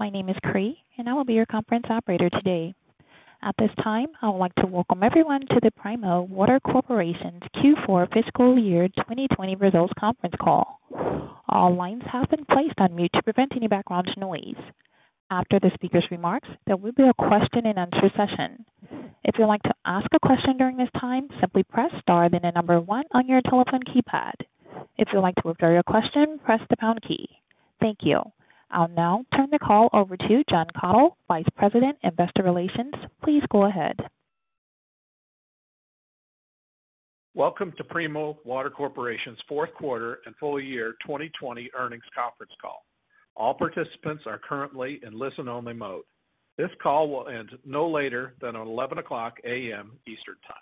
My name is Cree, and I will be your conference operator today. At this time, I would like to welcome everyone to the Primo Water Corporation's Q4 fiscal year 2020 results conference call. All lines have been placed on mute to prevent any background noise. After the speaker's remarks, there will be a question and answer session. If you'd like to ask a question during this time, simply press star then the number one on your telephone keypad. If you'd like to withdraw your question, press the pound key. Thank you. I'll now turn the call over to Jon Kathol, Vice President, Investor Relations. Please go ahead. Welcome to Primo Water Corporation's fourth quarter and full year 2020 earnings conference call. All participants are currently in listen-only mode. This call will end no later than 11:00 A.M. Eastern Time.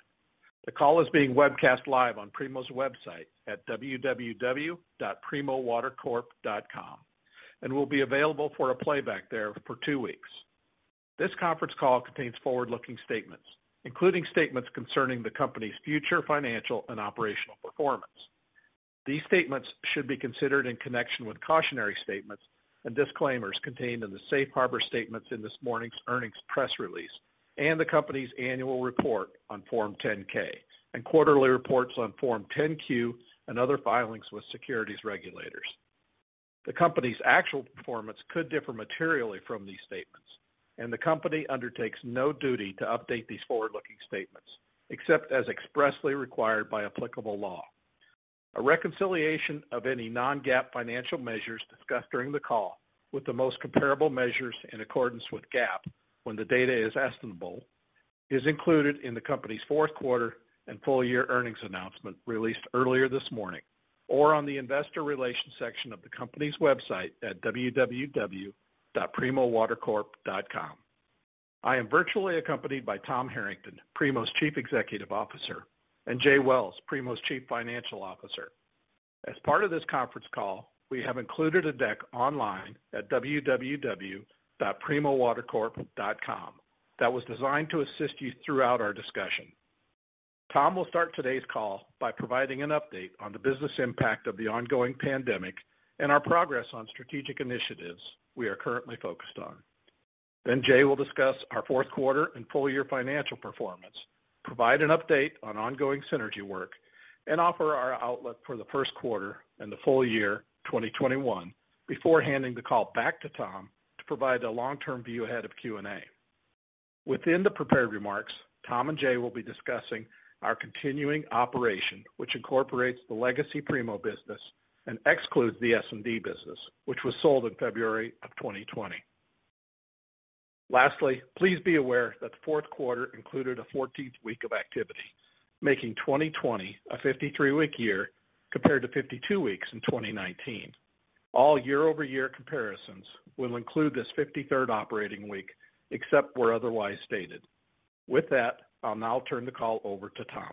The call is being webcast live on Primo's website at www.primowatercorp.com and will be available for a playback there for two weeks. This conference call contains forward-looking statements, including statements concerning the company's future financial and operational performance. These statements should be considered in connection with cautionary statements and disclaimers contained in the safe harbor statements in this morning's earnings press release and the company's annual report on Form 10-K and quarterly reports on Form 10-Q and other filings with securities regulators. The company's actual performance could differ materially from these statements, and the company undertakes no duty to update these forward-looking statements, except as expressly required by applicable law. A reconciliation of any non-GAAP financial measures discussed during the call with the most comparable measures in accordance with GAAP when the data is estimable is included in the company's fourth quarter and full year earnings announcement released earlier this morning, or on the investor relations section of the company's website at www.primowatercorp.com. I am virtually accompanied by Tom Harrington, Primo's Chief Executive Officer, and Jay Wells, Primo's Chief Financial Officer. As part of this conference call, we have included a deck online at www.primowatercorp.com that was designed to assist you throughout our discussion. Tom will start today's call by providing an update on the business impact of the ongoing pandemic and our progress on strategic initiatives we are currently focused on. Then Jay will discuss our fourth quarter and full year financial performance, provide an update on ongoing synergy work, and offer our outlook for the first quarter and the full year 2021 before handing the call back to Tom to provide a long-term view ahead of Q&A. Within the prepared remarks, Tom and Jay will be discussing our continuing operation, which incorporates the legacy Primo business and excludes the S&D business, which was sold in February of 2020. Lastly, please be aware that the fourth quarter included a 14th week of activity, making 2020 a 53-week year compared to 52 weeks in 2019. All year-over-year comparisons will include this 53rd operating week, except where otherwise stated. With that, I'll now turn the call over to Tom.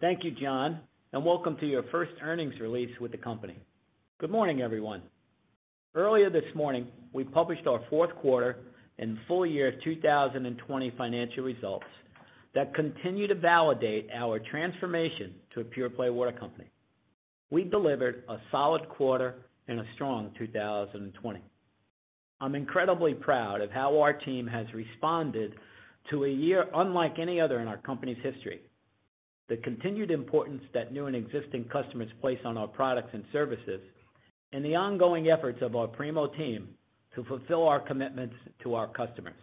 Thank you, Jon, and welcome to your first earnings release with the company. Good morning, everyone. Earlier this morning, we published our fourth quarter and full year 2020 financial results that continue to validate our transformation to a pure-play water company. We delivered a solid quarter and a strong 2020. I'm incredibly proud of how our team has responded to a year unlike any other in our company's history. The continued importance that new and existing customers place on our products and services, and the ongoing efforts of our Primo team to fulfill our commitments to our customers.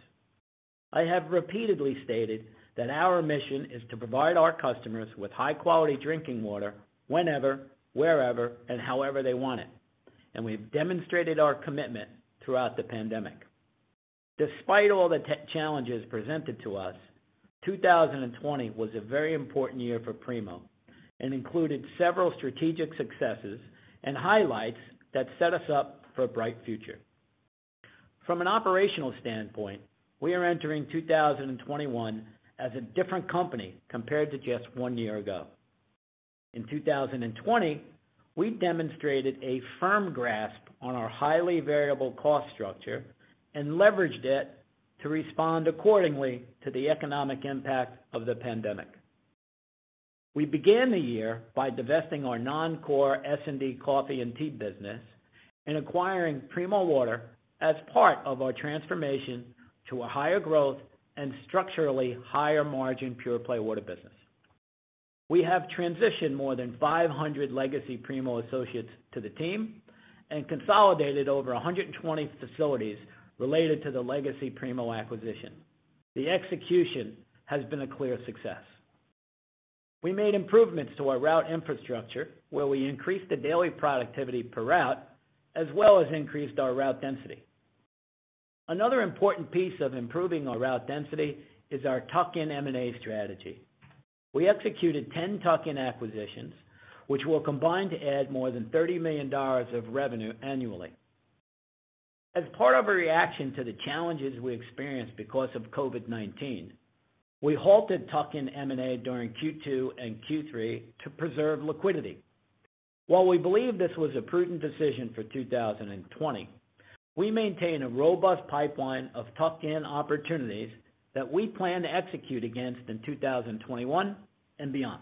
I have repeatedly stated that our mission is to provide our customers with high-quality drinking water whenever, wherever, and however they want it, and we've demonstrated our commitment throughout the pandemic. Despite all the challenges presented to us, 2020 was a very important year for Primo and included several strategic successes and highlights that set us up for a bright future. From an operational standpoint, we are entering 2021 as a different company compared to just one year ago. In 2020, we demonstrated a firm grasp on our highly variable cost structure and leveraged it to respond accordingly to the economic impact of the pandemic. We began the year by divesting our non-core S&D coffee and tea business and acquiring Primo Water as part of our transformation to a higher growth and structurally higher margin pure-play water business. We have transitioned more than 500 legacy Primo associates to the team and consolidated over 120 facilities related to the legacy Primo acquisition. The execution has been a clear success. We made improvements to our route infrastructure, where we increased the daily productivity per route, as well as increased our route density. Another important piece of improving our route density is our tuck-in M&A strategy. We executed 10 tuck-in acquisitions, which will combine to add more than $30 million of revenue annually. As part of a reaction to the challenges we experienced because of COVID-19, we halted tuck-in M&A during Q2 and Q3 to preserve liquidity. While we believe this was a prudent decision for 2020, we maintain a robust pipeline of tuck-in opportunities that we plan to execute against in 2021 and beyond.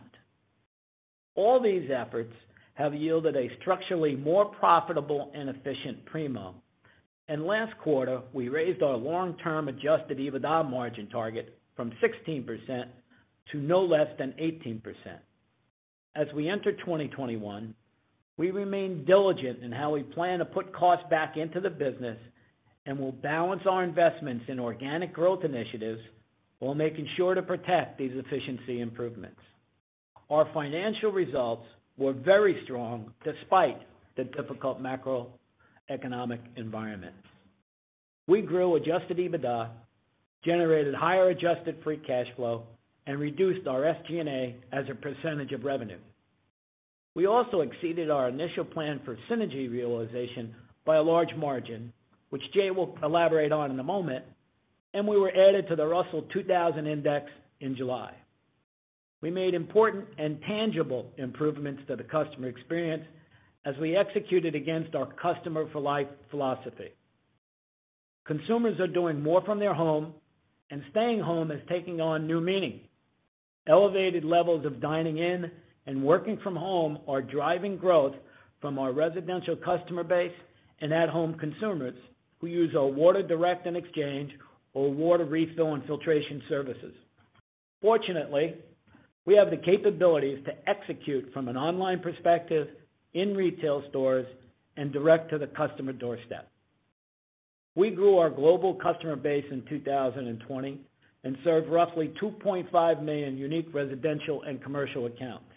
All these efforts have yielded a structurally more profitable and efficient Primo. And last quarter, we raised our long-term adjusted EBITDA margin target from 16% to no less than 18%. As we enter 2021, we remain diligent in how we plan to put costs back into the business and will balance our investments in organic growth initiatives while making sure to protect these efficiency improvements. Our financial results were very strong despite the difficult macroeconomic environment. We grew adjusted EBITDA, generated higher adjusted free cash flow, and reduced our SG&A as a percentage of revenue. We also exceeded our initial plan for synergy realization by a large margin, which Jay will elaborate on in a moment, and we were added to the Russell 2000 Index in July. We made important and tangible improvements to the customer experience as we executed against our Customer for Life philosophy. Consumers are doing more from their home, and staying home is taking on new meaning. Elevated levels of dining in and working from home are driving growth from our residential customer base and at-home consumers who use our Water Direct and Exchange or water refill and filtration services. Fortunately, we have the capabilities to execute from an online perspective in retail stores and direct to the customer doorstep. We grew our global customer base in 2020 and served roughly 2.5 million unique residential and commercial accounts.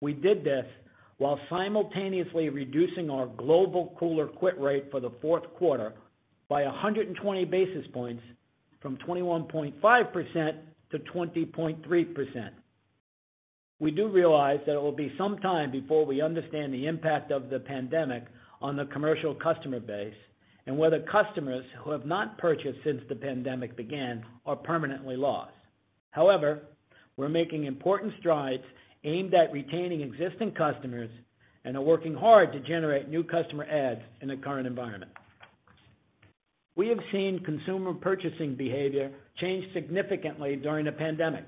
We did this while simultaneously reducing our global cooler quit rate for the fourth quarter by 120 basis points from 21.5% to 20.3%. We do realize that it will be some time before we understand the impact of the pandemic on the commercial customer base and whether customers who have not purchased since the pandemic began are permanently lost. However, we're making important strides aimed at retaining existing customers and are working hard to generate new customer adds in the current environment. We have seen consumer purchasing behavior change significantly during the pandemic.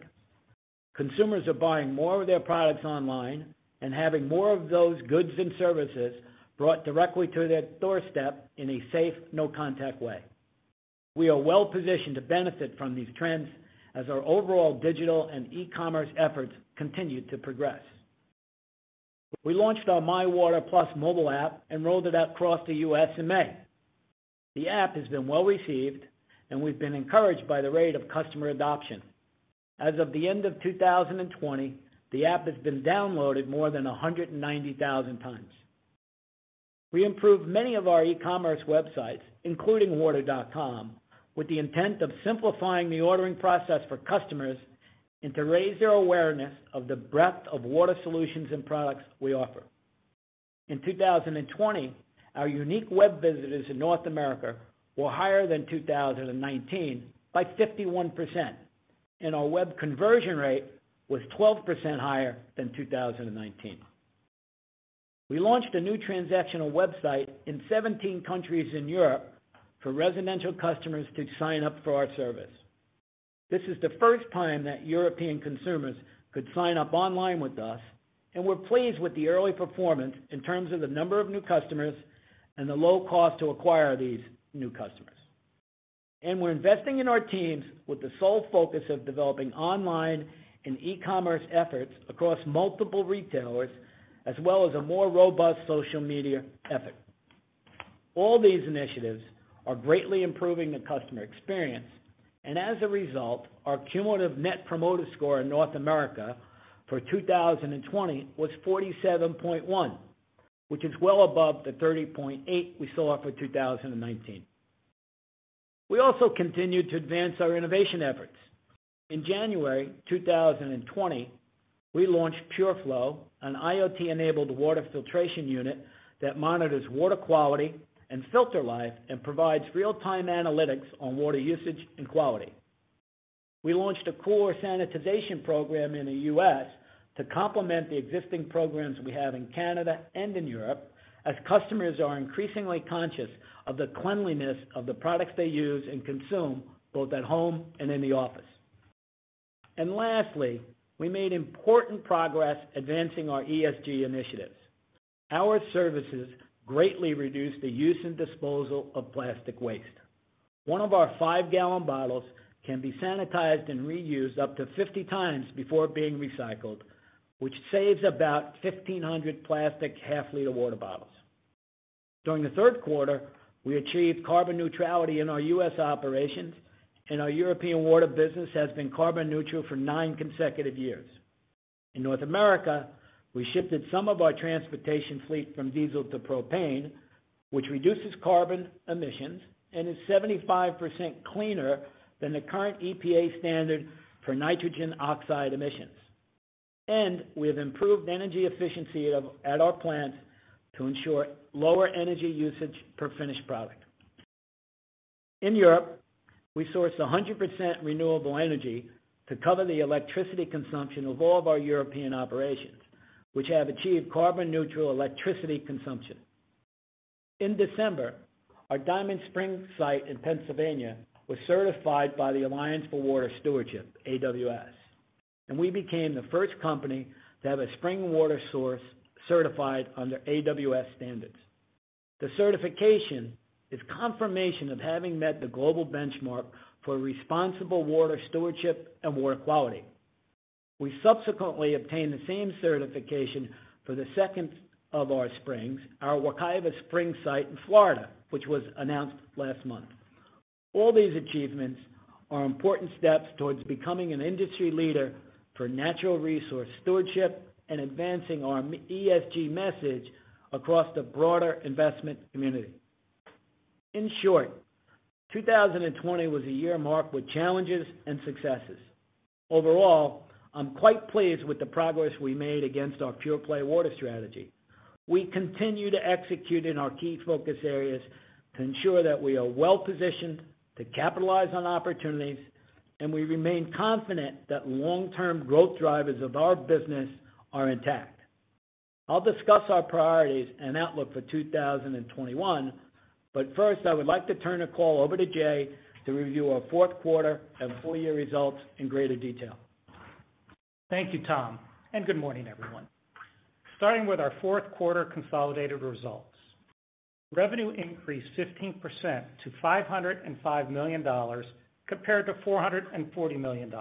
Consumers are buying more of their products online and having more of those goods and services brought directly to their doorstep in a safe, no-contact way. We are well-positioned to benefit from these trends as our overall digital and e-commerce efforts continue to progress. We launched our MyWater+ mobile app and rolled it out across the U.S. in May. The app has been well-received, and we've been encouraged by the rate of customer adoption. As of the end of 2020, the app has been downloaded more than 190,000 times. We improved many of our e-commerce websites, including water.com, with the intent of simplifying the ordering process for customers and to raise their awareness of the breadth of water solutions and products we offer. In 2020, our unique web visitors in North America were higher than 2019 by 51%, and our web conversion rate was 12% higher than 2019. We launched a new transactional website in 17 countries in Europe for residential customers to sign up for our service. This is the first time that European consumers could sign up online with us, and we're pleased with the early performance in terms of the number of new customers and the low cost to acquire these new customers. And we're investing in our teams with the sole focus of developing online and e-commerce efforts across multiple retailers, as well as a more robust social media effort. All these initiatives are greatly improving the customer experience, and as a result, our cumulative Net Promoter Score in North America for 2020 was 47.1, which is well above the 30.8 we saw for 2019. We also continued to advance our innovation efforts. In January 2020, we launched PureFlow, an IoT-enabled water filtration unit that monitors water quality and filter life and provides real-time analytics on water usage and quality. We launched a core sanitization program in the U.S. to complement the existing programs we have in Canada and in Europe, as customers are increasingly conscious of the cleanliness of the products they use and consume, both at home and in the office. And lastly, we made important progress advancing our ESG initiatives. Our services greatly reduce the use and disposal of plastic waste. One of our five-gallon bottles can be sanitized and reused up to 50 times before being recycled, which saves about 1,500 plastic half-liter water bottles. During the third quarter, we achieved carbon neutrality in our U.S. operations, and our European water business has been carbon neutral for nine consecutive years. In North America, we shifted some of our transportation fleet from diesel to propane, which reduces carbon emissions and is 75% cleaner than the current EPA standard for nitrogen oxide emissions. And we have improved energy efficiency at our plants to ensure lower energy usage per finished product. In Europe, we source 100% renewable energy to cover the electricity consumption of all of our European operations, which have achieved carbon neutral electricity consumption. In December, our Diamond Spring site in Pennsylvania was certified by the Alliance for Water Stewardship, AWS, and we became the first company to have a spring water source certified under AWS standards. The certification is confirmation of having met the global benchmark for responsible water stewardship and water quality. We subsequently obtained the same certification for the second of our springs, our Wekiva Spring site in Florida, which was announced last month. All these achievements are important steps towards becoming an industry leader for natural resource stewardship and advancing our ESG message across the broader investment community. In short, 2020 was a year marked with challenges and successes. Overall, I'm quite pleased with the progress we made against our pure-play water strategy. We continue to execute in our key focus areas to ensure that we are well-positioned to capitalize on opportunities, and we remain confident that long-term growth drivers of our business are intact. I'll discuss our priorities and outlook for 2021, but first, I would like to turn the call over to Jay to review our fourth quarter and full-year results in greater detail. Thank you, Tom, and good morning, everyone. Starting with our fourth quarter consolidated results. Revenue increased 15% to $505 million compared to $440 million.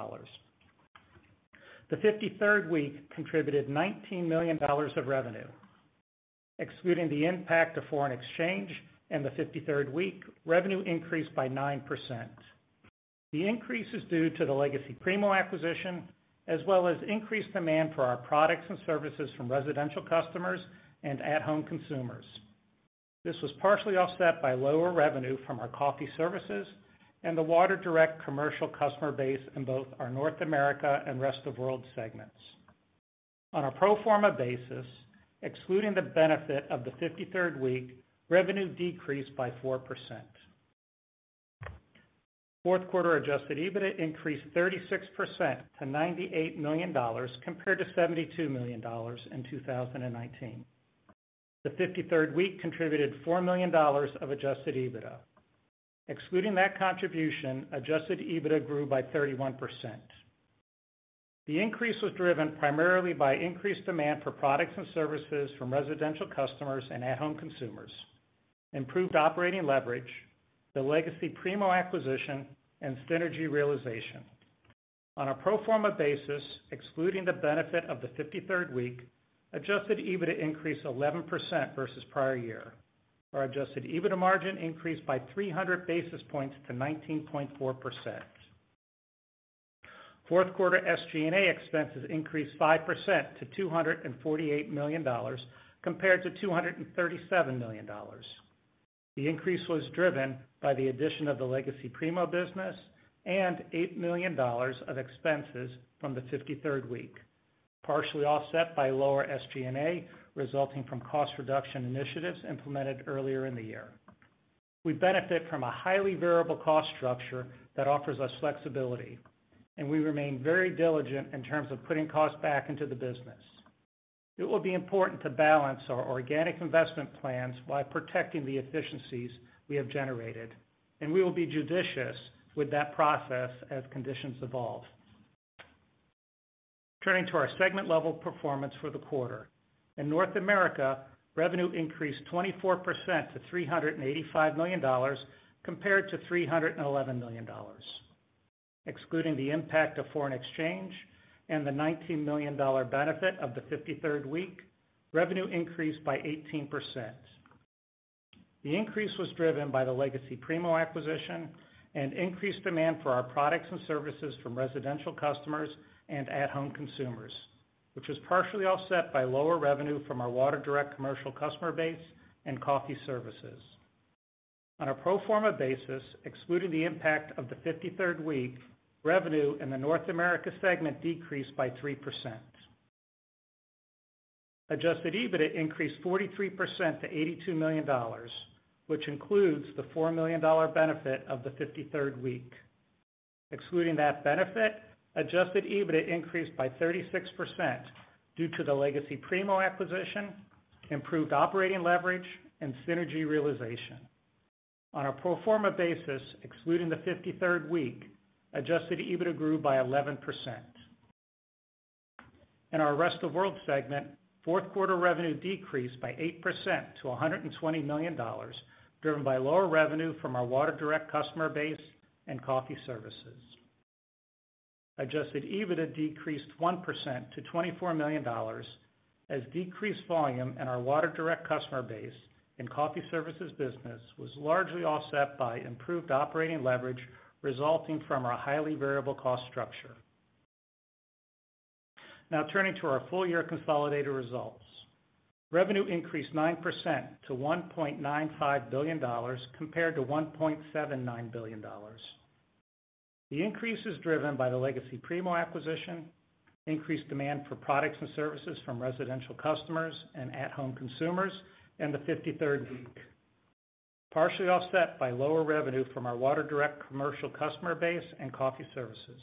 The 53rd week contributed $19 million of revenue. Excluding the impact of foreign exchange and the 53rd week, revenue increased by 9%. The increase is due to the legacy Primo acquisition, as well as increased demand for our products and services from residential customers and at-home consumers. This was partially offset by lower revenue from our coffee services and the Water Direct commercial customer base in both our North America and Rest of World segments. On a pro forma basis, excluding the benefit of the 53rd week, revenue decreased by 4%. Fourth quarter adjusted EBITDA increased 36% to $98 million compared to $72 million in 2019. The 53rd week contributed $4 million of adjusted EBITDA. Excluding that contribution, adjusted EBITDA grew by 31%. The increase was driven primarily by increased demand for products and services from residential customers and at-home consumers, improved operating leverage, the legacy Primo acquisition, and synergy realization. On a pro forma basis, excluding the benefit of the 53rd week, adjusted EBITDA increased 11% versus prior year. Our adjusted EBITDA margin increased by 300 basis points to 19.4%. Fourth quarter SG&A expenses increased 5% to $248 million compared to $237 million. The increase was driven by the addition of the legacy Primo business and $8 million of expenses from the 53rd week, partially offset by lower SG&A resulting from cost reduction initiatives implemented earlier in the year. We benefit from a highly variable cost structure that offers us flexibility, and we remain very diligent in terms of putting costs back into the business. It will be important to balance our organic investment plans while protecting the efficiencies we have generated, and we will be judicious with that process as conditions evolve. Turning to our segment level performance for the quarter. In North America, revenue increased 24% to $385 million compared to $311 million. Excluding the impact of foreign exchange and the $19 million benefit of the 53rd week, revenue increased by 18%. The increase was driven by the legacy Primo acquisition and increased demand for our products and services from residential customers and at-home consumers, which was partially offset by lower revenue from our Water Direct commercial customer base and coffee services. On a pro forma basis, excluding the impact of the 53rd week, revenue in the North America segment decreased by 3%. Adjusted EBITDA increased 43% to $82 million, which includes the $4 million benefit of the 53rd week. Excluding that benefit, adjusted EBITDA increased by 36% due to the legacy Primo acquisition, improved operating leverage, and synergy realization. On a pro forma basis, excluding the 53rd week, adjusted EBITDA grew by 11%. In our Rest of World segment, fourth quarter revenue decreased by 8% to $120 million, driven by lower revenue from our Water Direct customer base and coffee services. Adjusted EBITDA decreased 1% to $24 million as decreased volume in our Water Direct customer base and coffee services business was largely offset by improved operating leverage resulting from our highly variable cost structure. Now turning to our full year consolidated results. Revenue increased 9% to $1.95 billion compared to $1.79 billion. The increase is driven by the legacy Primo acquisition, increased demand for products and services from residential customers and at-home consumers, and the 53rd week, partially offset by lower revenue from our Water Direct commercial customer base and coffee services.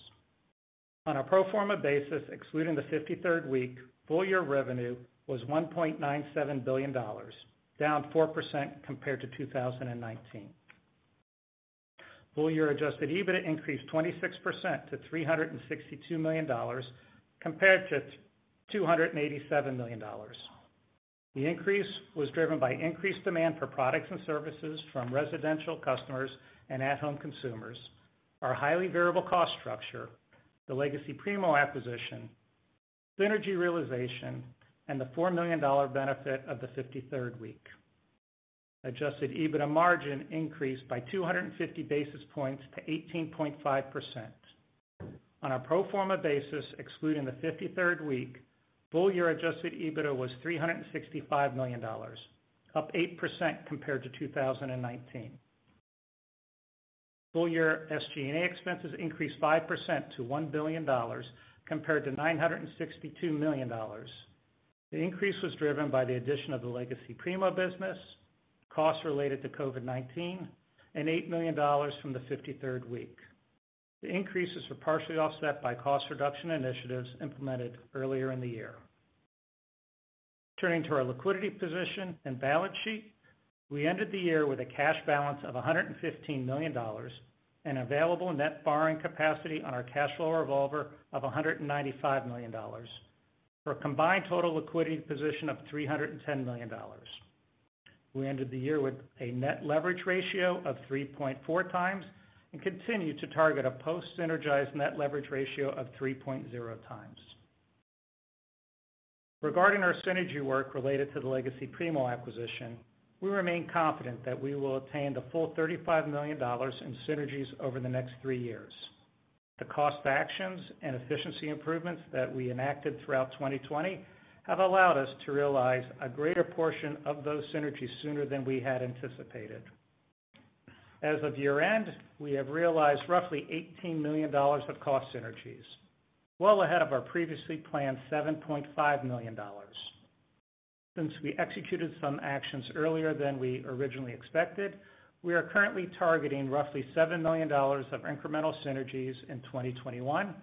On a pro forma basis, excluding the 53rd week, full year revenue was $1.97 billion, down 4% compared to 2019. Full year adjusted EBITDA increased 26% to $362 million compared to $287 million. The increase was driven by increased demand for products and services from residential customers and at-home consumers, our highly variable cost structure, the legacy Primo acquisition, synergy realization, and the $4 million benefit of the 53rd week. Adjusted EBITDA margin increased by 250 basis points to 18.5%. On a pro forma basis, excluding the 53rd week, full year adjusted EBITDA was $365 million, up 8% compared to 2019. Full year SG&A expenses increased 5% to $1 billion compared to $962 million. The increase was driven by the addition of the legacy Primo business, costs related to COVID-19, and $8 million from the 53rd week, The increases were partially offset by cost reduction initiatives implemented earlier in the year. Turning to our liquidity position and balance sheet, we ended the year with a cash balance of $115 million and available net borrowing capacity on our cash flow revolver of $195 million, for a combined total liquidity position of $310 million. We ended the year with a net leverage ratio of 3.4x and continue to target a post-synergized net leverage ratio of 3.0x. Regarding our synergy work related to the legacy Primo acquisition, we remain confident that we will attain the full $35 million in synergies over the next three years. The cost actions and efficiency improvements that we enacted throughout 2020 have allowed us to realize a greater portion of those synergies sooner than we had anticipated. As of year-end, we have realized roughly $18 million of cost synergies, well ahead of our previously planned $7.5 million. Since we executed some actions earlier than we originally expected, we are currently targeting roughly $7 million of incremental synergies in 2021,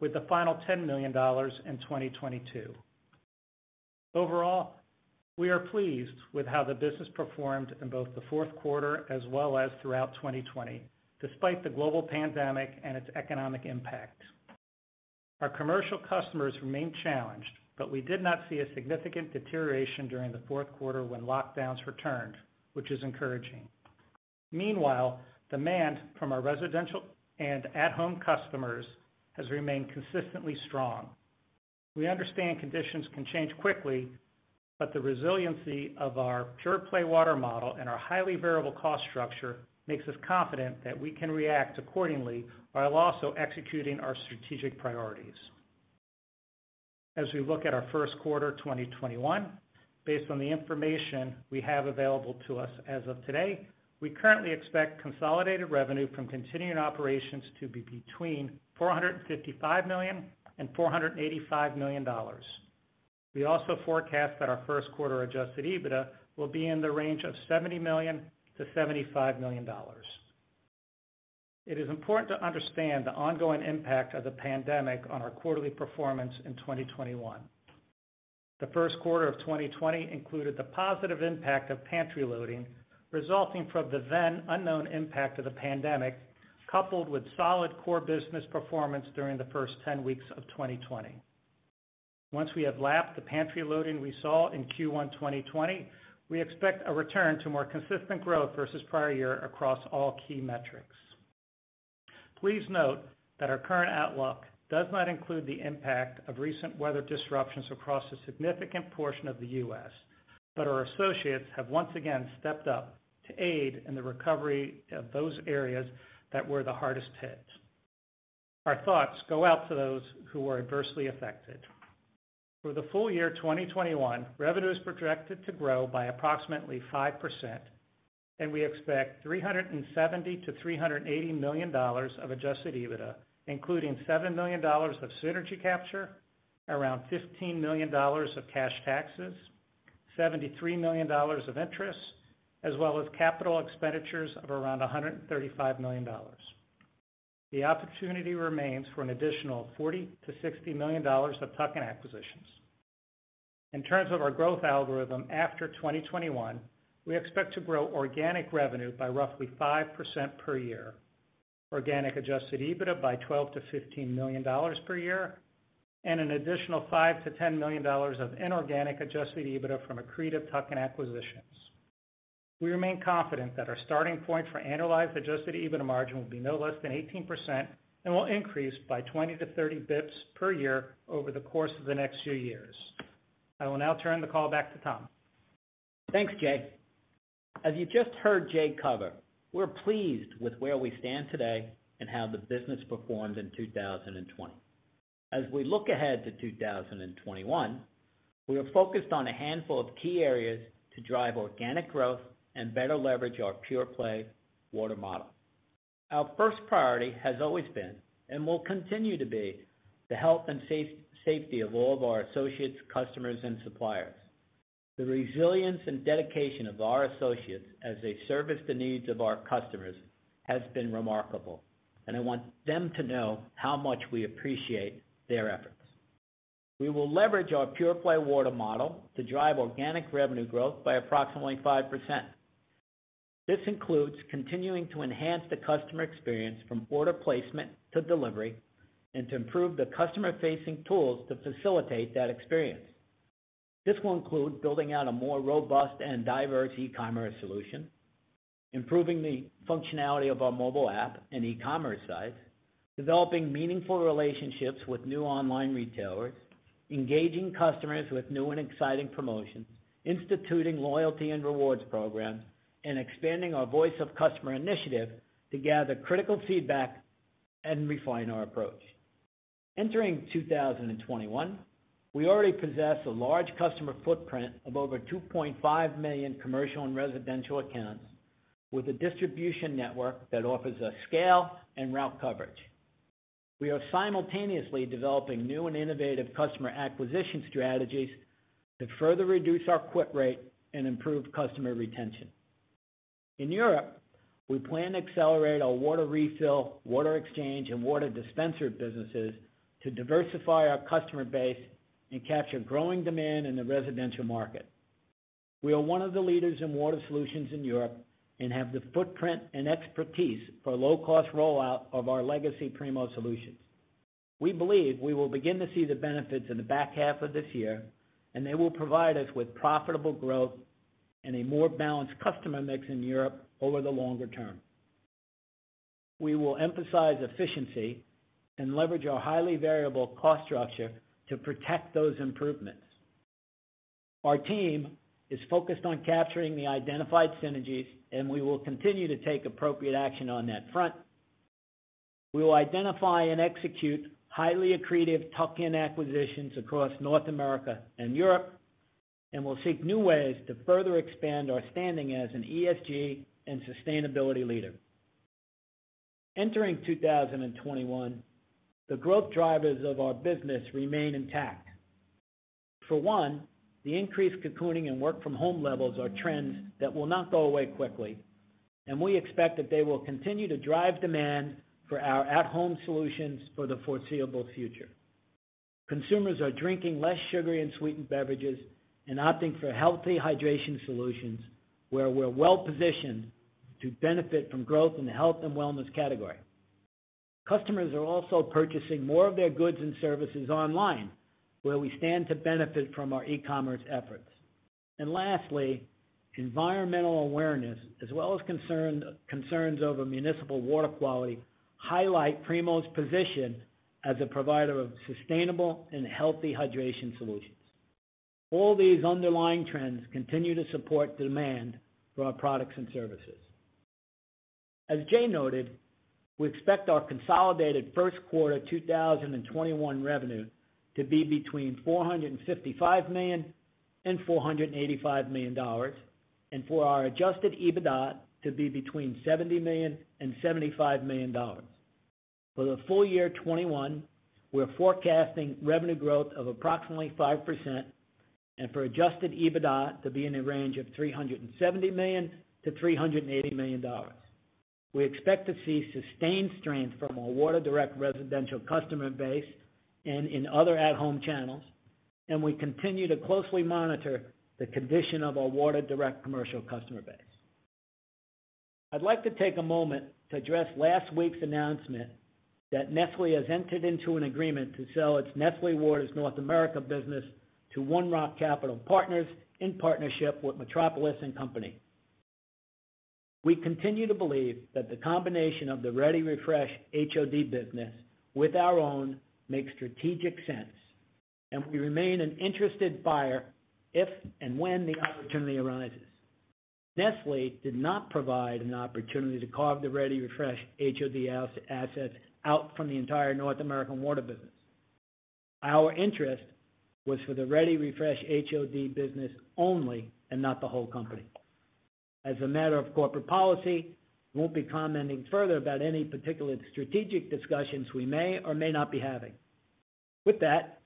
with the final $10 million in 2022. Overall, we are pleased with how the business performed in both the fourth quarter as well as throughout 2020, despite the global pandemic and its economic impact. Our commercial customers remain challenged, but we did not see a significant deterioration during the fourth quarter when lockdowns returned, which is encouraging. Meanwhile, demand from our residential and at-home customers has remained consistently strong. We understand conditions can change quickly, but the resiliency of our pure-play water model and our highly variable cost structure makes us confident that we can react accordingly while also executing our strategic priorities. As we look at our first quarter 2021, based on the information we have available to us as of today, we currently expect consolidated revenue from continuing operations to be between $455 million and $485 million. We also forecast that our first quarter adjusted EBITDA will be in the range of $70 million to $75 million. It is important to understand the ongoing impact of the pandemic on our quarterly performance in 2021. The first quarter of 2020 included the positive impact of pantry loading, resulting from the then unknown impact of the pandemic, coupled with solid core business performance during the first 10 weeks of 2020. Once we have lapped the pantry loading we saw in Q1 2020, we expect a return to more consistent growth versus prior year across all key metrics. Please note that our current outlook does not include the impact of recent weather disruptions across a significant portion of the U.S., but our associates have once again stepped up to aid in the recovery of those areas that were the hardest hit. Our thoughts go out to those who were adversely affected. For the full year 2021, revenue is projected to grow by approximately 5%, and we expect $370 million-$380 million of adjusted EBITDA, including $7 million of synergy capture, around $15 million of cash taxes, $73 million of interest, as well as capital expenditures of around $135 million. The opportunity remains for an additional $40 million-$60 million of tuck-in acquisitions. In terms of our growth algorithm after 2021, we expect to grow organic revenue by roughly 5% per year, organic adjusted EBITDA by $12 million-$15 million per year, and an additional $5 million-$10 million of inorganic adjusted EBITDA from accretive tuck-in acquisitions. We remain confident that our starting point for annualized adjusted EBITDA margin will be no less than 18% and will increase by 20-30 basis points per year over the course of the next few years. I will now turn the call back to Tom. Thanks, Jay. As you just heard Jay cover, we're pleased with where we stand today and how the business performed in 2020. As we look ahead to 2021, we are focused on a handful of key areas to drive organic growth and better leverage our pure-play water model. Our first priority has always been, and will continue to be, the health and safety of all of our associates, customers, and suppliers. The resilience and dedication of our associates as they service the needs of our customers has been remarkable. and I want them to know how much we appreciate their efforts. We will leverage our pure-play water model to drive organic revenue growth by approximately 5%. This includes continuing to enhance the customer experience from order placement to delivery and to improve the customer-facing tools to facilitate that experience. This will include building out a more robust and diverse e-commerce solution, improving the functionality of our mobile app and e-commerce sites, developing meaningful relationships with new online retailers, engaging customers with new and exciting promotions, instituting loyalty and rewards programs, and expanding our Voice of Customer initiative to gather critical feedback and refine our approach. Entering 2021, we already possess a large customer footprint of over 2.5 million commercial and residential accounts with a distribution network that offers us scale and route coverage. We are simultaneously developing new and innovative customer acquisition strategies to further reduce our quit rate and improve customer retention. In Europe, we plan to accelerate our water refill, water exchange, and water dispenser businesses to diversify our customer base and capture growing demand in the residential market. We are one of the leaders in water solutions in Europe and have the footprint and expertise for low-cost rollout of our legacy Primo solutions. We believe we will begin to see the benefits in the back half of this year, and they will provide us with profitable growth and a more balanced customer mix in Europe over the longer term. We will emphasize efficiency and leverage our highly variable cost structure to protect those improvements. Our team is focused on capturing the identified synergies, and we will continue to take appropriate action on that front. We will identify and execute highly accretive tuck-in acquisitions across North America and Europe, and we'll seek new ways to further expand our standing as an ESG and sustainability leader. Entering 2021, the growth drivers of our business remain intact. For one, the increased cocooning and work-from-home levels are trends that will not go away quickly, and we expect that they will continue to drive demand for our at-home solutions for the foreseeable future. Consumers are drinking less sugary and sweetened beverages and opting for healthy hydration solutions, where we're well-positioned to benefit from growth in the health and wellness category. Customers are also purchasing more of their goods and services online, where we stand to benefit from our e-commerce efforts. And lastly, environmental awareness, as well as concerns over municipal water quality, highlight Primo's position as a provider of sustainable and healthy hydration solutions. All these underlying trends continue to support demand for our products and services. As Jay noted, we expect our consolidated first quarter 2021 revenue to be between $455 million and $485 million, and for our adjusted EBITDA to be between $70 million and $75 million. For the full year 2021, we're forecasting revenue growth of approximately 5% and for adjusted EBITDA to be in a range of $370 million-$380 million. We expect to see sustained strength from our Water Direct residential customer base and in other at-home channels, and we continue to closely monitor the condition of our Water Direct commercial customer base. I'd like to take a moment to address last week's announcement that Nestlé has entered into an agreement to sell its Nestlé Waters North America business to One Rock Capital Partners in partnership with Metropoulos & Company. We continue to believe that the combination of the ReadyRefresh HOD business with our own makes strategic sense, and we remain an interested buyer if and when the opportunity arises. Nestlé did not provide an opportunity to carve the ReadyRefresh HOD assets out from the entire North American water business. Our interest was for the ReadyRefresh HOD business only and not the whole company. As a matter of corporate policy, we won't be commenting further about any particular strategic discussions we may or may not be having. With that,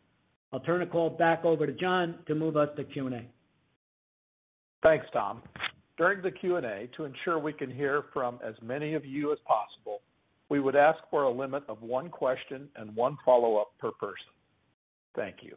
I'll turn the call back over to Jon to move us to Q&A. Thanks, Tom. During the Q&A, to ensure we can hear from as many of you as possible, We would ask for a limit of one question and one follow-up per person. Thank you.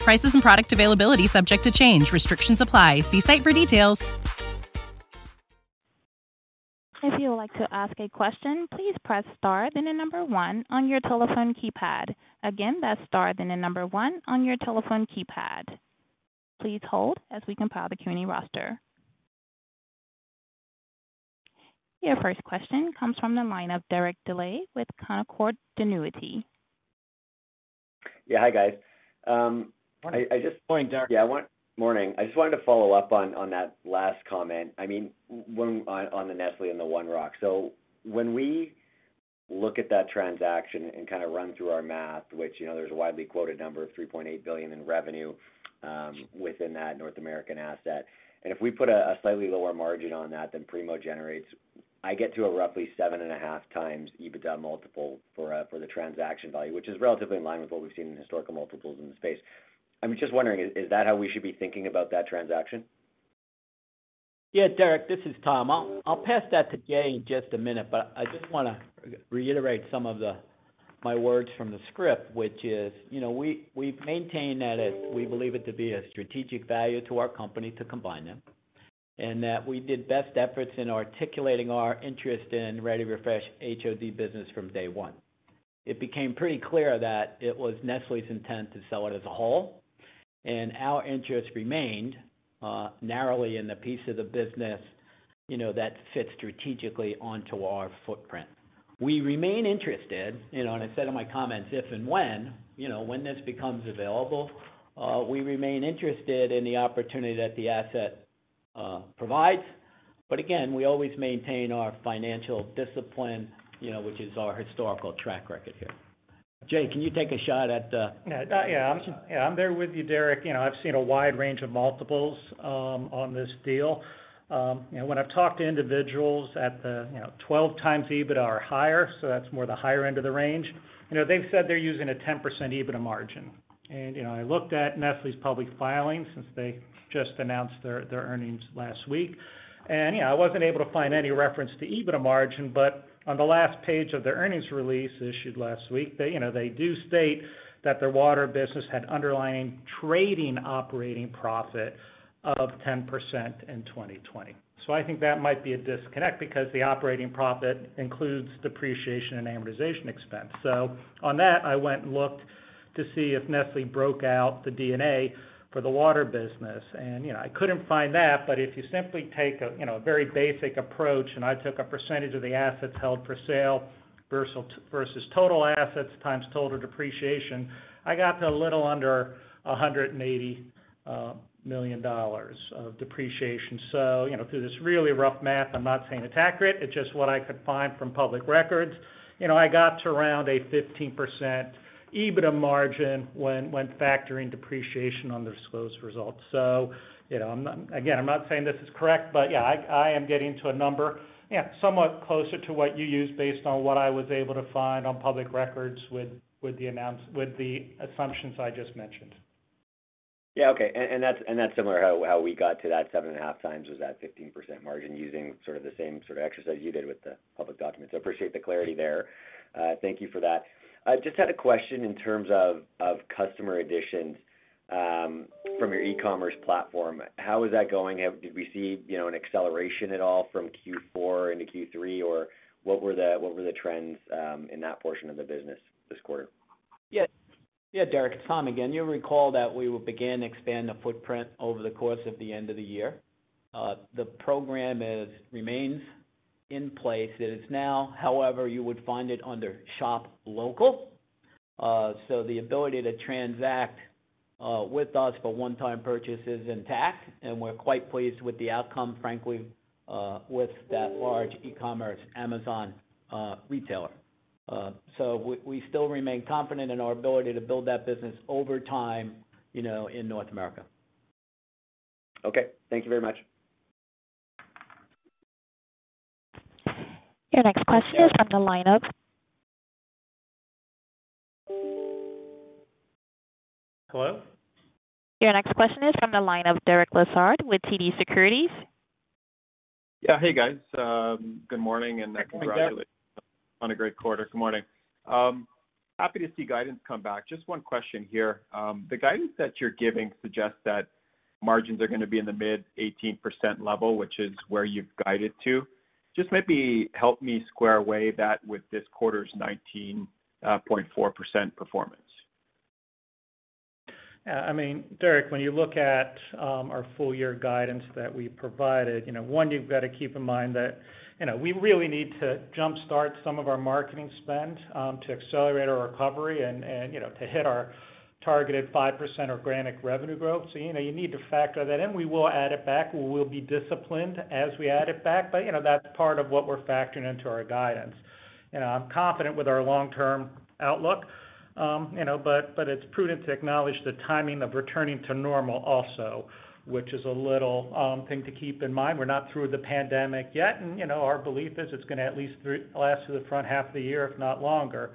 Prices and product availability subject to change. Restrictions apply. See site for details. If you would like to ask a question, please press star then the number one on your telephone keypad. Again, that's star then the number one on your telephone keypad. Please hold as we compile the Q&A roster. Your first question comes from the line of Derek Dley with Canaccord Genuity. Yeah. Hi, guys. Um, Morning. I just Morning, Derek. Morning. I just wanted to follow up on that last comment. I mean, on the Nestlé and the One Rock. So when we look at that transaction and kind of run through our math, which, you know, there's a widely quoted number of 3.8 billion in revenue um, within that North American asset. And if we put a slightly lower margin on that than Primo generates, I get to a roughly 7.5x EBITDA multiple uh, for the transaction value, which is relatively in line with what we've seen in historical multiples in the space. I'm just wondering, is that how we should be thinking about that transaction? Yeah, Derek, this is Tom. I'll pass that to Jay in just a minute, but I just wanna reiterate some of my words from the script, which is, you know, we've maintained that we believe it to be a strategic value to our company to combine them, and that we did best efforts in articulating our interest in ReadyRefresh HOD business from day one. It became pretty clear that it was Nestlé's intent to sell it as a whole, and our interest remained uh, narrowly in the piece of the business, you know, that fits strategically onto our footprint. We remain interested, you know, and I said in my comments, if and when, you know, when this becomes available, uh, we remain interested in the opportunity that the asset uh, provides. But again, we always maintain our financial discipline, you know, which is our historical track record here. Jay, can you take a shot at uh, Yeah, uh, yeah, I'm yeah, I'm there with you, Derek. You know, I've seen a wide range of multiples um, on this deal. Um, you know, when I've talked to individuals at the you know 12x EBITDA or higher, so that's more the higher end of the range, you know, they've said they're using a 10% EBITDA margin. And you know, I looked at Nestlé's public filings since they just announced their earnings last week. And know, I wasn't able to find any reference to EBITDA margin, but on the last page of their earnings release issued last week, they, you know, they do state that their water business had underlying trading operating profit of 10% in 2020. So I think that might be a disconnect because the operating profit includes depreciation and amortization expense. So on that, I went and looked to see if Nestlé broke out the D&A for the water business. And you know, I couldn't find that, but if you simply take a, you know, a very basic approach, and I took a percentage of the assets held for sale versus versus total assets times total depreciation, I got to a little under $180 uh, million of depreciation. So you know, through this really rough math, I'm not saying it's accurate, it's just what I could find from public records. You know, I got to around a 15% EBITDA margin when factoring depreciation on the disclosed results. So, you know, I'm not again, I'm not saying this is correct, but yeah, I am getting to a number, yeah, somewhat closer to what you used based on what I was able to find on public records with the announce with the assumptions I just mentioned. Yeah. Okay. That's similar how we got to that 7.5x was that 15% margin using sort of the same sort of exercise you did with the public documents. Appreciate the clarity there. Uh, thank you for that. I just had a question in terms of of customer additions um, from your e-commerce platform. How is that going? Did we see, you know, an acceleration at all from Q4 into Q3, or what were the what were the trends um, in that portion of the business this quarter? Yeah. Yeah, Derek, it's Tom again. You'll recall that we will begin to expand the footprint over the course of the end of the year. Uh, the program remains in place. It is now, however, you would find it under Shop Local. Uh, so the ability to transact with us for one-time purchase is intact, and we're quite pleased with the outcome, frankly, with that large e-commerce Amazon retailer. Uh so we still remain confident in our ability to build that business over time, you know, in North America. Okay. Thank you very much. Your next question is from the line of. Hello? Your next question is from the line of Derek Lessard with TD Securities. Yeah. Hey, guys. Um, good morning, and uh, Good. Congratulations on a great quarter. Good morning. Um, happy to see guidance come back. Just one question here. Um, the guidance that you're giving suggests that margins are gonna be in the mid-18% level, which is where you've guided to. Just maybe help me square away that with this quarter's 19.4% performance. I mean, Derek, when you look at um, our full year guidance that we provided, you know, one, you've got to keep in mind that, you know, we really need to jumpstart some of our marketing spend um, to accelerate our recovery and, and, you know, to hit our targeted 5% organic revenue growth. So, you know, you need to factor that in. We will add it back. We will be disciplined as we add it back, but, you know, that's part of what we're factoring into our guidance. You know, I'm confident with our long-term outlook, um, you know, but it's prudent to acknowledge the timing of returning to normal also, which is a little um, thing to keep in mind. We're not through the pandemic yet, and, you know, our belief is it's gonna at least last through the front half of the year, if not longer.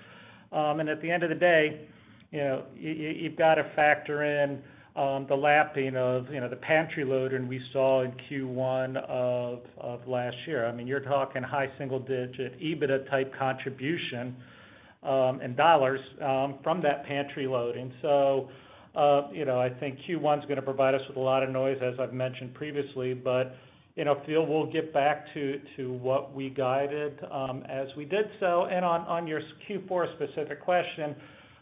Um, and at the end of the day, you know, you've got to factor in um, the lapping of, you know, the pantry loading we saw in Q1 of of last year. I mean, you're talking high single digit EBITDA type contribution um, in dollars um, from that pantry loading. So uh you know, I think Q1's gonna provide us with a lot of noise, as I've mentioned previously, but, you know, feel we'll get back to what we guided as we did so. And on your Q4 specific question,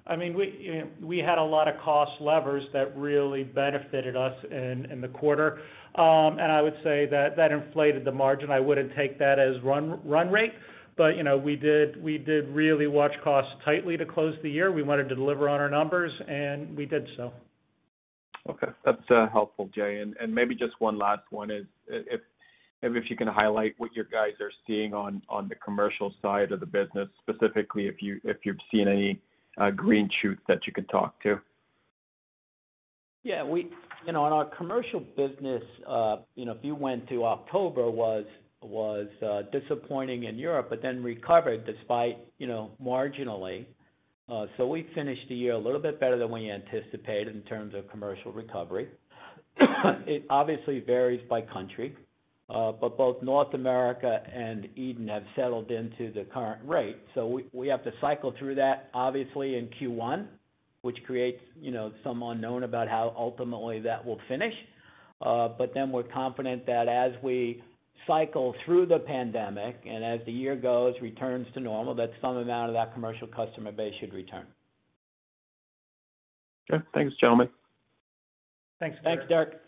I mean, we we had a lot of cost levers that really benefited us in in the quarter. Um, and I would say that that inflated the margin. I wouldn't take that as run run rate. But, you know, we did we did really watch costs tightly to close the year. We wanted to deliver on our numbers, and we did so. Okay. That's helpful, Jay. And, and Maybe just one last one is if maybe if you can highlight what you guys are seeing on on the commercial side of the business, specifically if you if you've seen any green shoots that you could talk to. Yeah, we, you know, in our commercial business, you know, if you went to October was was uh, disappointing in Europe, but then recovered despite, you know, marginally. Uh, so we finished the year a little bit better than we anticipated in terms of commercial recovery. It obviously varies by country, but both North America and Eden have settled into the current rate. So we have to cycle through that obviously in Q1, which creates, you know, some unknown about how ultimately that will finish. Uh but then we're confident that as we cycle through the pandemic and as the year goes, returns to normal, that some amount of that commercial customer base should return. Sure. Thanks, gentlemen. Thanks, Derek. Thanks, Derek.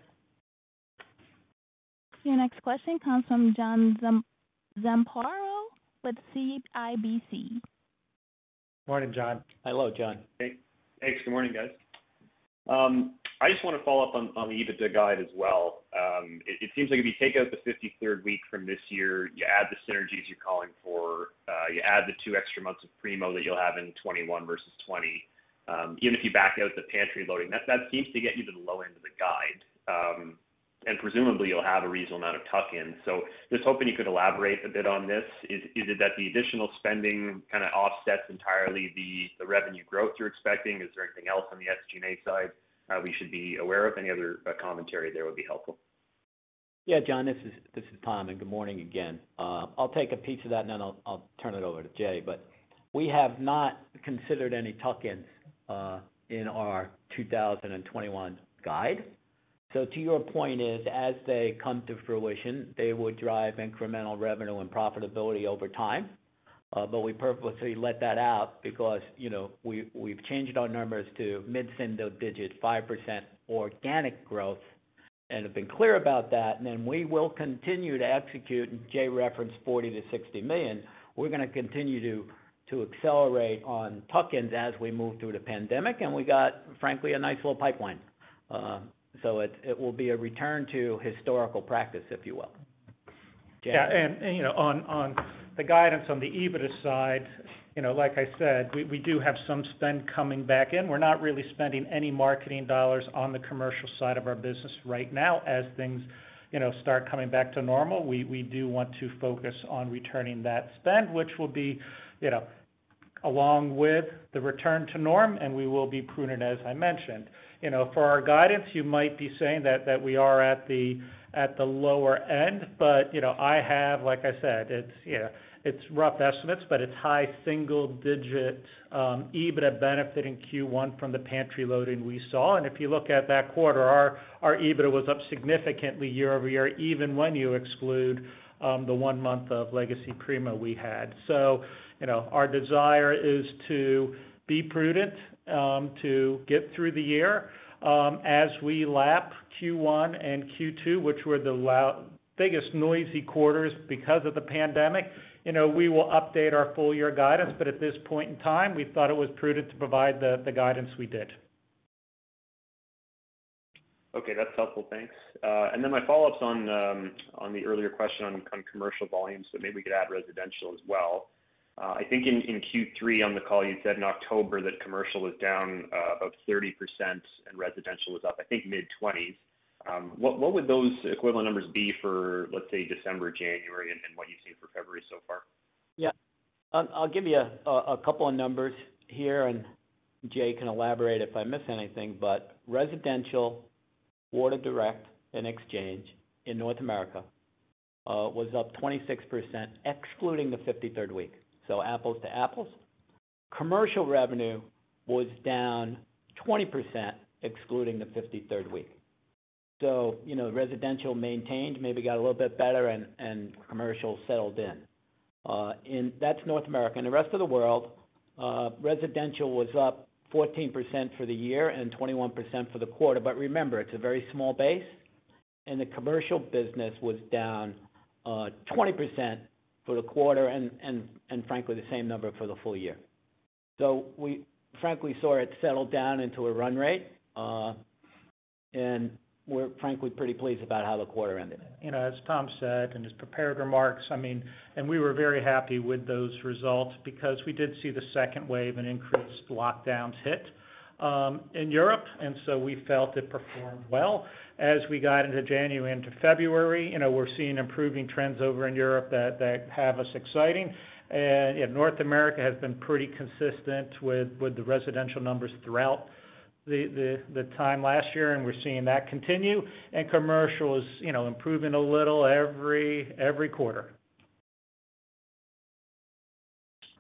Your next question comes from John Zamparo with CIBC. Morning, John. Hello, John. Hey. Thanks. Good morning, guys. Um, I just wanna follow up on the EBITDA guide as well. Um, it seems like if you take out the 53rd week from this year, you add the synergies you're calling for, uh, you add the two extra months of Primo that you'll have in 21 versus 2020, um, even if you back out the pantry loading, that seems to get you to the low end of the guide. And presumably you'll have a reasonable amount of tuck-ins. So just hoping you could elaborate a bit on this. Is it that the additional spending kinda offsets entirely the revenue growth you're expecting? Is there anything else on the SG&A side uh, we should be aware of? Any other uh, commentary there would be helpful. Yeah, John, this is Tom, and good morning again. Uh, I'll take a piece of that, and then I'll turn it over to Jay. But we have not considered any tuck-ins in our 2021 guide. So to your point is, as they come to fruition, they would drive incremental revenue and profitability over time. Uh, but we purposely let that out because, you know, we, we've changed our numbers to mid-single digit 5% organic growth and have been clear about that. And then we will continue to execute, and Jay referenced $40 million-$60 million. We're gonna continue to to accelerate on tuck-ins as we move through the pandemic, and we got, frankly, a nice little pipeline. Uh, So it will be a return to historical practice, if you will. Jay? Yeah. You know, on the guidance on the EBITDA side, you know, like I said, we do have some spend coming back in. We're not really spending any marketing dollars on the commercial side of our business right now. As things, you know, start coming back to normal, we do want to focus on returning that spend, which will be, you know, along with the return to norm, and we will be prudent, as I mentioned. You know, for our guidance, you might be saying that that we are at the at the lower end. But you know, I have, like I said, it's, you know, it's rough estimates, but it's high single digit um, EBITDA benefit in Q1 from the pantry loading we saw. And if you look at that quarter, our our EBITDA was up significantly year-over-year, even when you exclude um, the one month of legacy Primo we had. So, you know, our desire is to be prudent to get through the year. As we lap Q1 and Q2, which were the biggest noisy quarters because of the pandemic, you know, we will update our full year guidance. But at this point in time, we thought it was prudent to provide the guidance we did. Okay, that's helpful. Thanks. Uh and then my follow-up's on um on the earlier question on commercial volumes, so maybe we could add residential as well. I think in Q3 on the call, you said in October that commercial was down uh, about 30% and residential was up, I think, mid-20s. Um, what would those equivalent numbers be for, let's say, December, January, and what you've seen for February so far? Yeah. I'll give you a couple of numbers here, and Jay can elaborate if I miss anything. But residential, Water Direct, and Exchange in North America uh, was up 26%, excluding the 53rd week, so apples to apples. Commercial revenue was down 20%, excluding the 53rd week. So, you know, residential maintained, maybe got a little bit better and commercial settled in. Uh, in that's North America. In the rest of the world, uh, residential was up 14% for the year and 21% for the quarter. But remember, it's a very small base, and the commercial business was down uh, 20% for the quarter and frankly, the same number for the full year. So we frankly saw it settle down into a run rate, uh, and we're frankly pretty pleased about how the quarter ended. You know, as Tom said in his prepared remarks, I mean, and we were very happy with those results because we did see the second wave and increased lockdowns hit um, in Europe, and so we felt it performed well. As we got into January into February, you know, we're seeing improving trends over in Europe that have us excited. North America has been pretty consistent with the residential numbers throughout the time last year, and we're seeing that continue. And commercial is, you know, improving a little every quarter.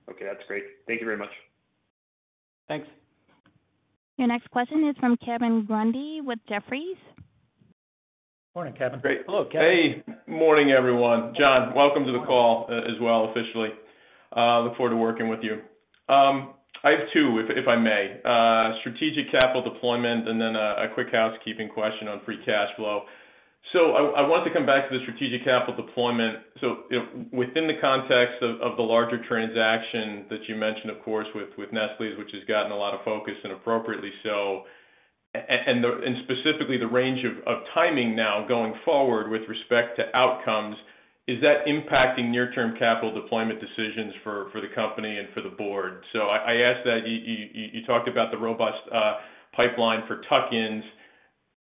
Okay, that's great. Thank you very much. Thanks. Your next question is from Kevin Grundy with Jefferies. Morning, Kevin. Great. Hello, Kevin. Hey, morning, everyone. John, welcome to the call uh, as well, officially. Look forward to working with you. Um, I have two, if if I may. Uh, Strategic capital deployment and then a quick housekeeping question on free cash flow. So I want to come back to the strategic capital deployment. You know, within the context of of the larger transaction that you mentioned, of course, with with Nestle's, which has gotten a lot of focus and appropriately so, and and specifically the range of, of timing now going forward with respect to outcomes, is that impacting near-term capital deployment decisions for the company and for the board? So I ask that you talked about the robust uh, pipeline for tuck-ins.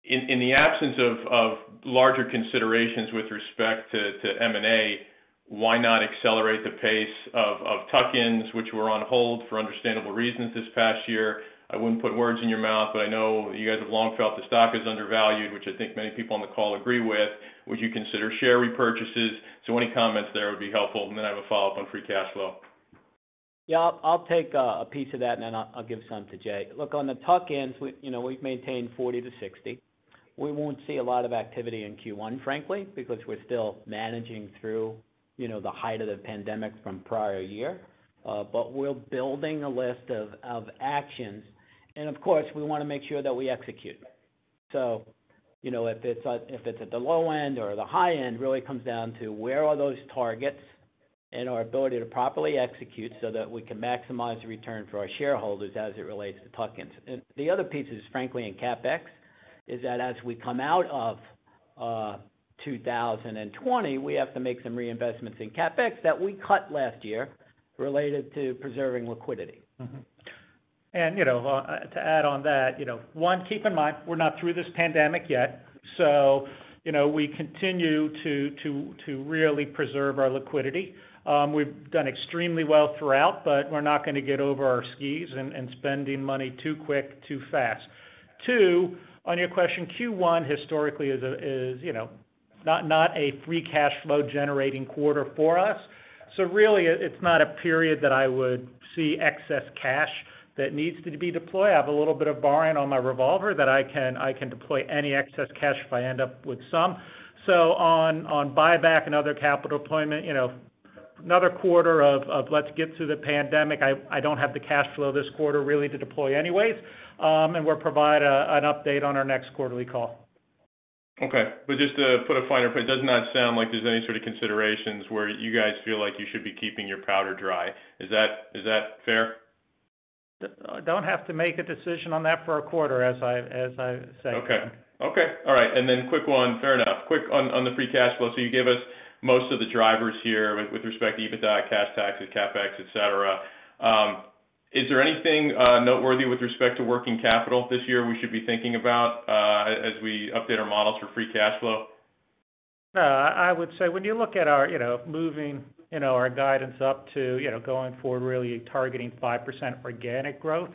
In the absence of larger considerations with respect to M&A, why not accelerate the pace of tuck-ins, which were on hold for understandable reasons this past year? I wouldn't put words in your mouth, but I know you guys have long felt the stock is undervalued, which I think many people on the call agree with. Would you consider share repurchases? So Any comments there would be helpful. And Then I have a follow-up on free cash flow. Yeah, I'll take a piece of that, and then I'll give some to Jay. Look, on the tuck-ins, you know, we've maintained 40 to 60 We won't see a lot of activity in Q1, frankly, because we're still managing through, you know, the height of the pandemic from prior year. Uh, but we're building a list of actions, and of course, we wanna make sure that we execute. You know, if it's at if it's at the low end or the high end, really comes down to where are those targets and our ability to properly execute so that we can maximize the return for our shareholders as it relates to tuck-ins. The other piece is, frankly, in CapEx, is that as we come out of uh, 2020, we have to make some reinvestments in CapEx that we cut last year related to preserving liquidity. And you know, uh, uh, to add on that, you know, one, keep in mind, we're not through this pandemic yet, so, you know, we continue to to to really preserve our liquidity. Um, we've done extremely well throughout, but we're not gonna get over our skis and spending money too quick, too fast. Two, on your question, Q1 historically is, is, you know, not not a free cash flow generating quarter for us. So really, it's not a period that I would see excess cash that needs to be deployed. I have a little bit of borrowing on my revolver that I can I can deploy any excess cash if I end up with some. So on on buyback and other capital deployment, you know, another quarter of of let's get through the pandemic. I I don't have the cash flow this quarter really to deploy anyways, um, and we'll provide an update on our next quarterly call. Okay. But just to put a finer point, it does not sound like there's any sort of considerations where you guys feel like you should be keeping your powder dry. Is that is that fair? Don't have to make a decision on that for a quarter, as I said. Okay. Okay. All right. And then quick one. Fair enough. Quick on on the free cash flow. So you gave us most of the drivers here with respect to EBITDA, cash taxes, CapEx, et cetera. Um, is there anything uh, noteworthy with respect to working capital this year we should be thinking about uh, as we update our models for free cash flow? No, I would say when you look at our, you know, moving, you know, our guidance up to, you know, going forward, really targeting 5% organic growth,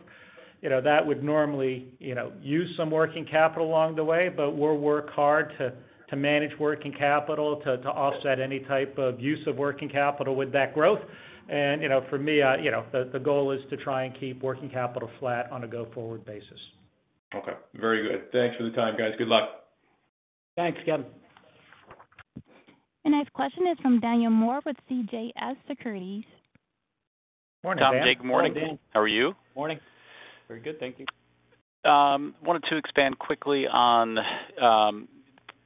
you know, that would normally, you know, use some working capital along the way, but we'll work hard to to manage working capital to offset any type of use of working capital with that growth. And, you know, for me, you know, the the goal is to try and keep working capital flat on a go-forward basis. Okay. Very good. Thanks for the time, guys. Good luck. Thanks, Kevin. The next question is from Daniel Moore with CJS Securities. Morning, Dan. Tom, Jay, good morning. Morning, Dan. How are you? Morning. Very good, thank you. Um, wanted to expand quickly on um,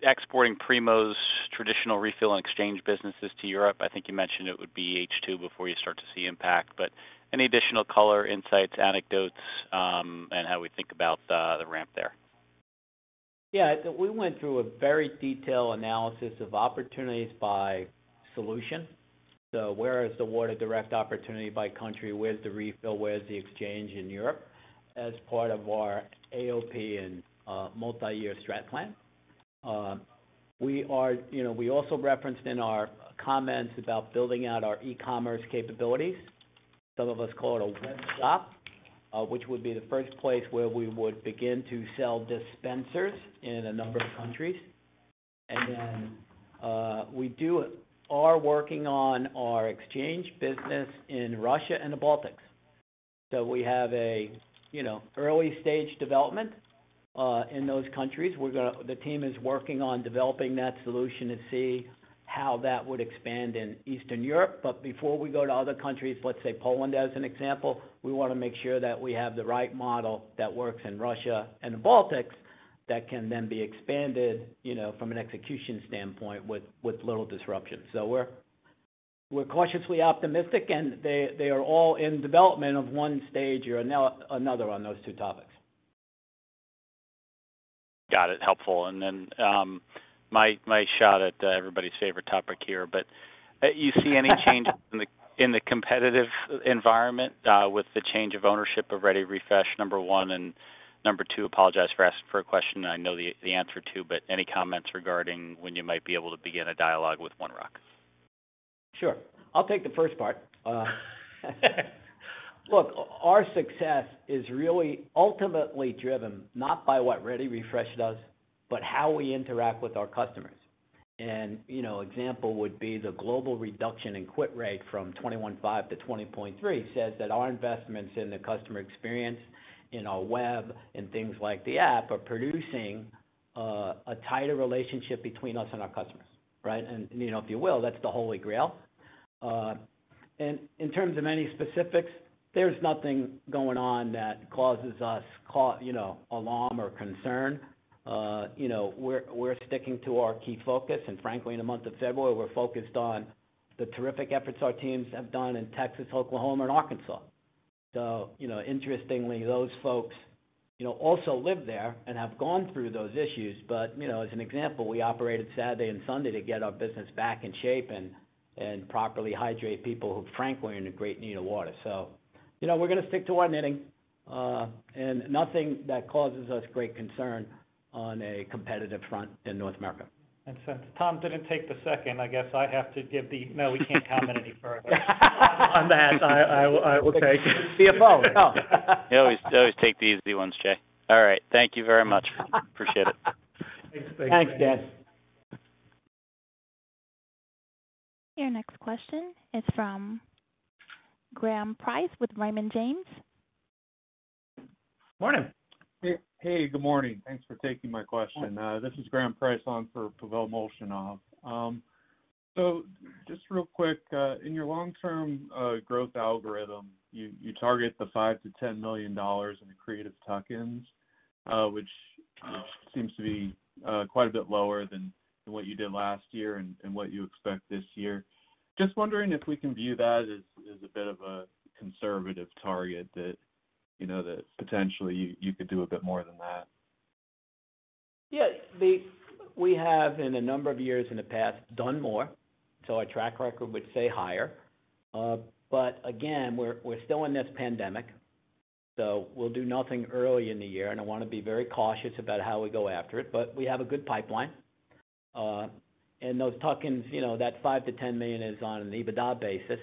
exporting Primo's traditional refill and exchange businesses to Europe. I think you mentioned it would be H2 before you start to see impact, but any additional color, insights, anecdotes, um, and how we think about uh, the ramp there? Yeah. We went through a very detailed analysis of opportunities by solution. So where is the Water Direct opportunity by country? Where's the refill? Where's the exchange in Europe as part of our AOP and multi-year strat plan? Uh we are you know, we also referenced in our comments about building out our e-commerce capabilities. Some of us call it a web shop, which would be the first place where we would begin to sell dispensers in a number of countries. And then uh we do are working on our exchange business in Russia and the Baltics. So we have a, you know, early stage development in those countries. We got the team is working on developing that solution to see how that would expand in Eastern Europe. But before we go to other countries, let's say Poland as an example, we wanna make sure that we have the right model that works in Russia and the Baltics that can then be expanded, you know, from an execution standpoint with little disruption. So we're cautiously optimistic, and they are all in development of one stage or another on those two topics. Got it. Helpful. Um, My my shot at uh, everybody's favorite topic here, but uh, you see any change in the in the competitive environment uh, with the change of ownership of ReadyRefresh, number one? And number two, apologize for asking for a question I know the the answer to, but any comments regarding when you might be able to begin a dialogue with One Rock? Sure. I'll take the first part. Look, our success is really ultimately driven not by what ReadyRefresh does, but how we interact with our customers. And you know, example would be the global reduction in quit rate from 21.5 to 20.3 says that our investments in the customer experience in our web and things like the app are producing a tighter relationship between us and our customers, right? And you know, if you will, that's the Holy Grail. Uh, and in terms of any specifics, there's nothing going on that causes us, you know, alarm or concern. Uh, you know, we're we're sticking to our key focus, and frankly, in the month of February, we're focused on the terrific efforts our teams have done in Texas, Oklahoma, and Arkansas. So, you know, interestingly, those folks, you know, also live there and have gone through those issues. But you know, as an example, we operated Saturday and Sunday to get our business back in shape and properly hydrate people who frankly are in great need of water. So, you know, we're gonna stick to our knitting, uh, and nothing that causes us great concern on a competitive front in North America. And since Tom didn't take the second, I guess I have to give the. No, we can't comment any further on that. I will take it. CFO, no. You always take the easy ones, Jay. All right. Thank you very much. Appreciate it. Thanks. Thanks, Dan. Your next question is from Graham Price with Raymond James. Morning. Hey, good morning. Thanks for taking my question. Uh, this is Graham Price on for Pavel Molchanov. Um so just real quick, uh, in your long-term uh, growth algorithm, you target the $5 million-$10 million in accretive tuck-ins, which seems to be quite a bit lower than what you did last year and what you expect this year. Just wondering if we can view that as a bit of a conservative target that, you know, that potentially you could do a bit more than that. Yeah. We have in a number of years in the past done more, so our track record would say higher. Uh but again, we're still in this pandemic, so we'll do nothing early in the year, and I wanna be very cautious about how we go after it. But we have a good pipeline. Uh and those tuck-ins, you know, that $5 million-$10 million is on an EBITDA basis.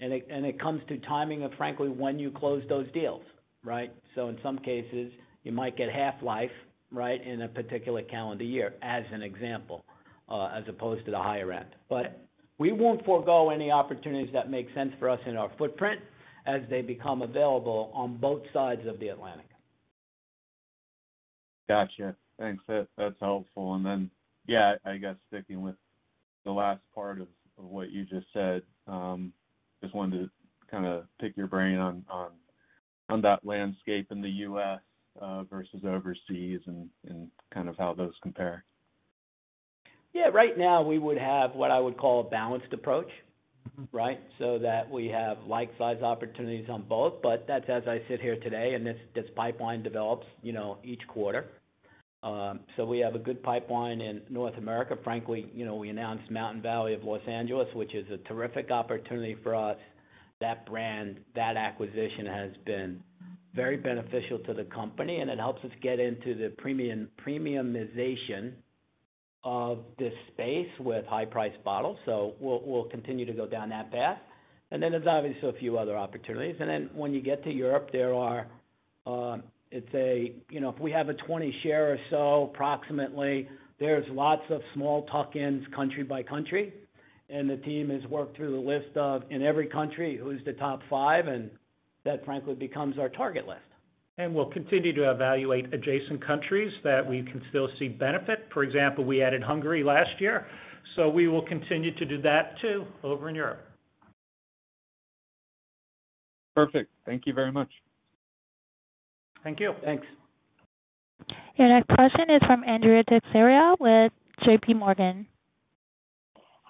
And it comes to timing of frankly when you close those deals, right? So in some cases, you might get half-life, right, in a particular calendar year, as an example, uh, as opposed to the higher end. But we won't forego any opportunities that make sense for us in our footprint as they become available on both sides of the Atlantic. Gotcha. Thanks. That's helpful. And then yeah, I guess sticking with the last part of what you just said, um, just wanted to kinda pick your brain on that landscape in the U.S. versus overseas and kind of how those compare. Yeah. Right now, we would have what I would call a balanced approach, right? So that we have like size opportunities on both. But that's as I sit here today, and this pipeline develops, you know, each quarter. Um so we have a good pipeline in North America. Frankly, you know, we announced Mountain Valley of Los Angeles, which is a terrific opportunity for us. That brand, that acquisition has been very beneficial to the company, and it helps us get into the premium premiumization of this space with high-priced bottles. So we'll continue to go down that path. And then there's obviously a few other opportunities. And then when you get to Europe, there are, uh, it's a, you know, if we have a 20 share or so, approximately, there's lots of small tuck-ins country by country, and the team has worked through the list of, in every country, who's the top five, and that frankly becomes our target list. And We'll continue to evaluate adjacent countries that we can still see benefit. For example, we added Hungary last year, so we will continue to do that too over in Europe. Perfect. Thank you very much. Thank you. Thanks. Your next question is from Andrea Teixeira with JPMorgan. Morning.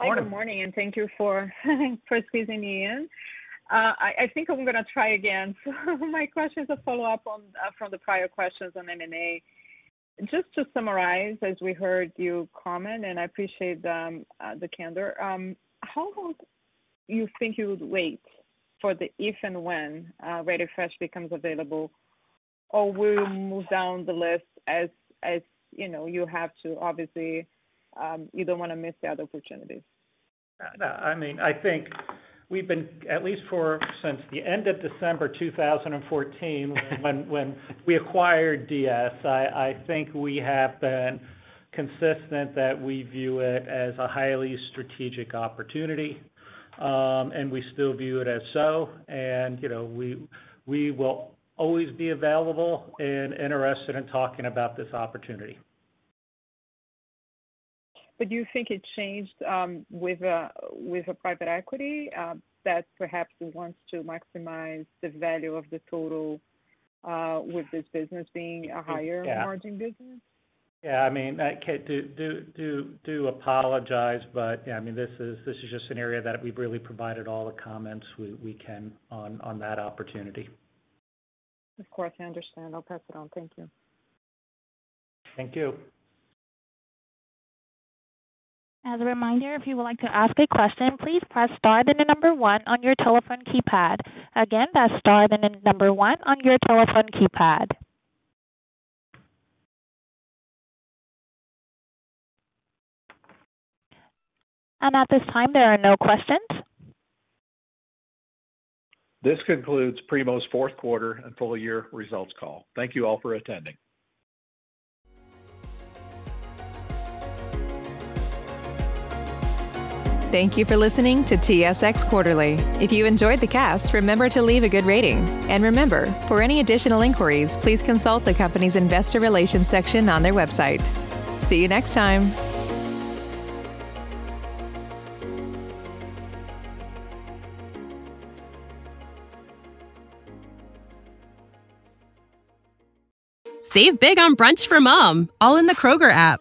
Hi, good morning, and thank you for for squeezing me in. Uh, I think I'm gonna try again. My question is a follow-up on uh, from the prior questions on M&A. Just to summarize, as we heard you comment, and I appreciate the um, uh, candor, um, how long you think you would wait for the if and when Ready-Fresh becomes available? Or will you move down the list as as you know, you have to obviously, um, you don't wanna miss the other opportunities? No, I mean, I think we've been at least for, since the end of December 2014 when we acquired DS. I think we have been consistent that we view it as a highly strategic opportunity, um, and we still view it as so. And, you know, we, we will always be available and interested in talking about this opportunity. Do you think it changed um, uh, with a private equity uh, that perhaps wants to maximize the value of the total uh, with this business being a higher- Yeah. margin business? Yeah. I mean, I do do do do apologize, but yeah, I mean, this is this is just an area that we've really provided all the comments we we can on on that opportunity. Of course, I understand. I'll pass it on. Thank you. Thank you. As a reminder, if you would like to ask a question, please press star then the number one on your telephone keypad. Again, that's star then the number one on your telephone keypad. And at this time, there are no questions. This concludes Primo's fourth quarter and full year results call. Thank you all for attending. Thank you for listening to TSX Quarterly. If you enjoyed the cast, remember to leave a good rating. And remember, for any additional inquiries, please consult the company's investor relations section on their website. See you next time. Save big on brunch for mom, all in the Kroger app.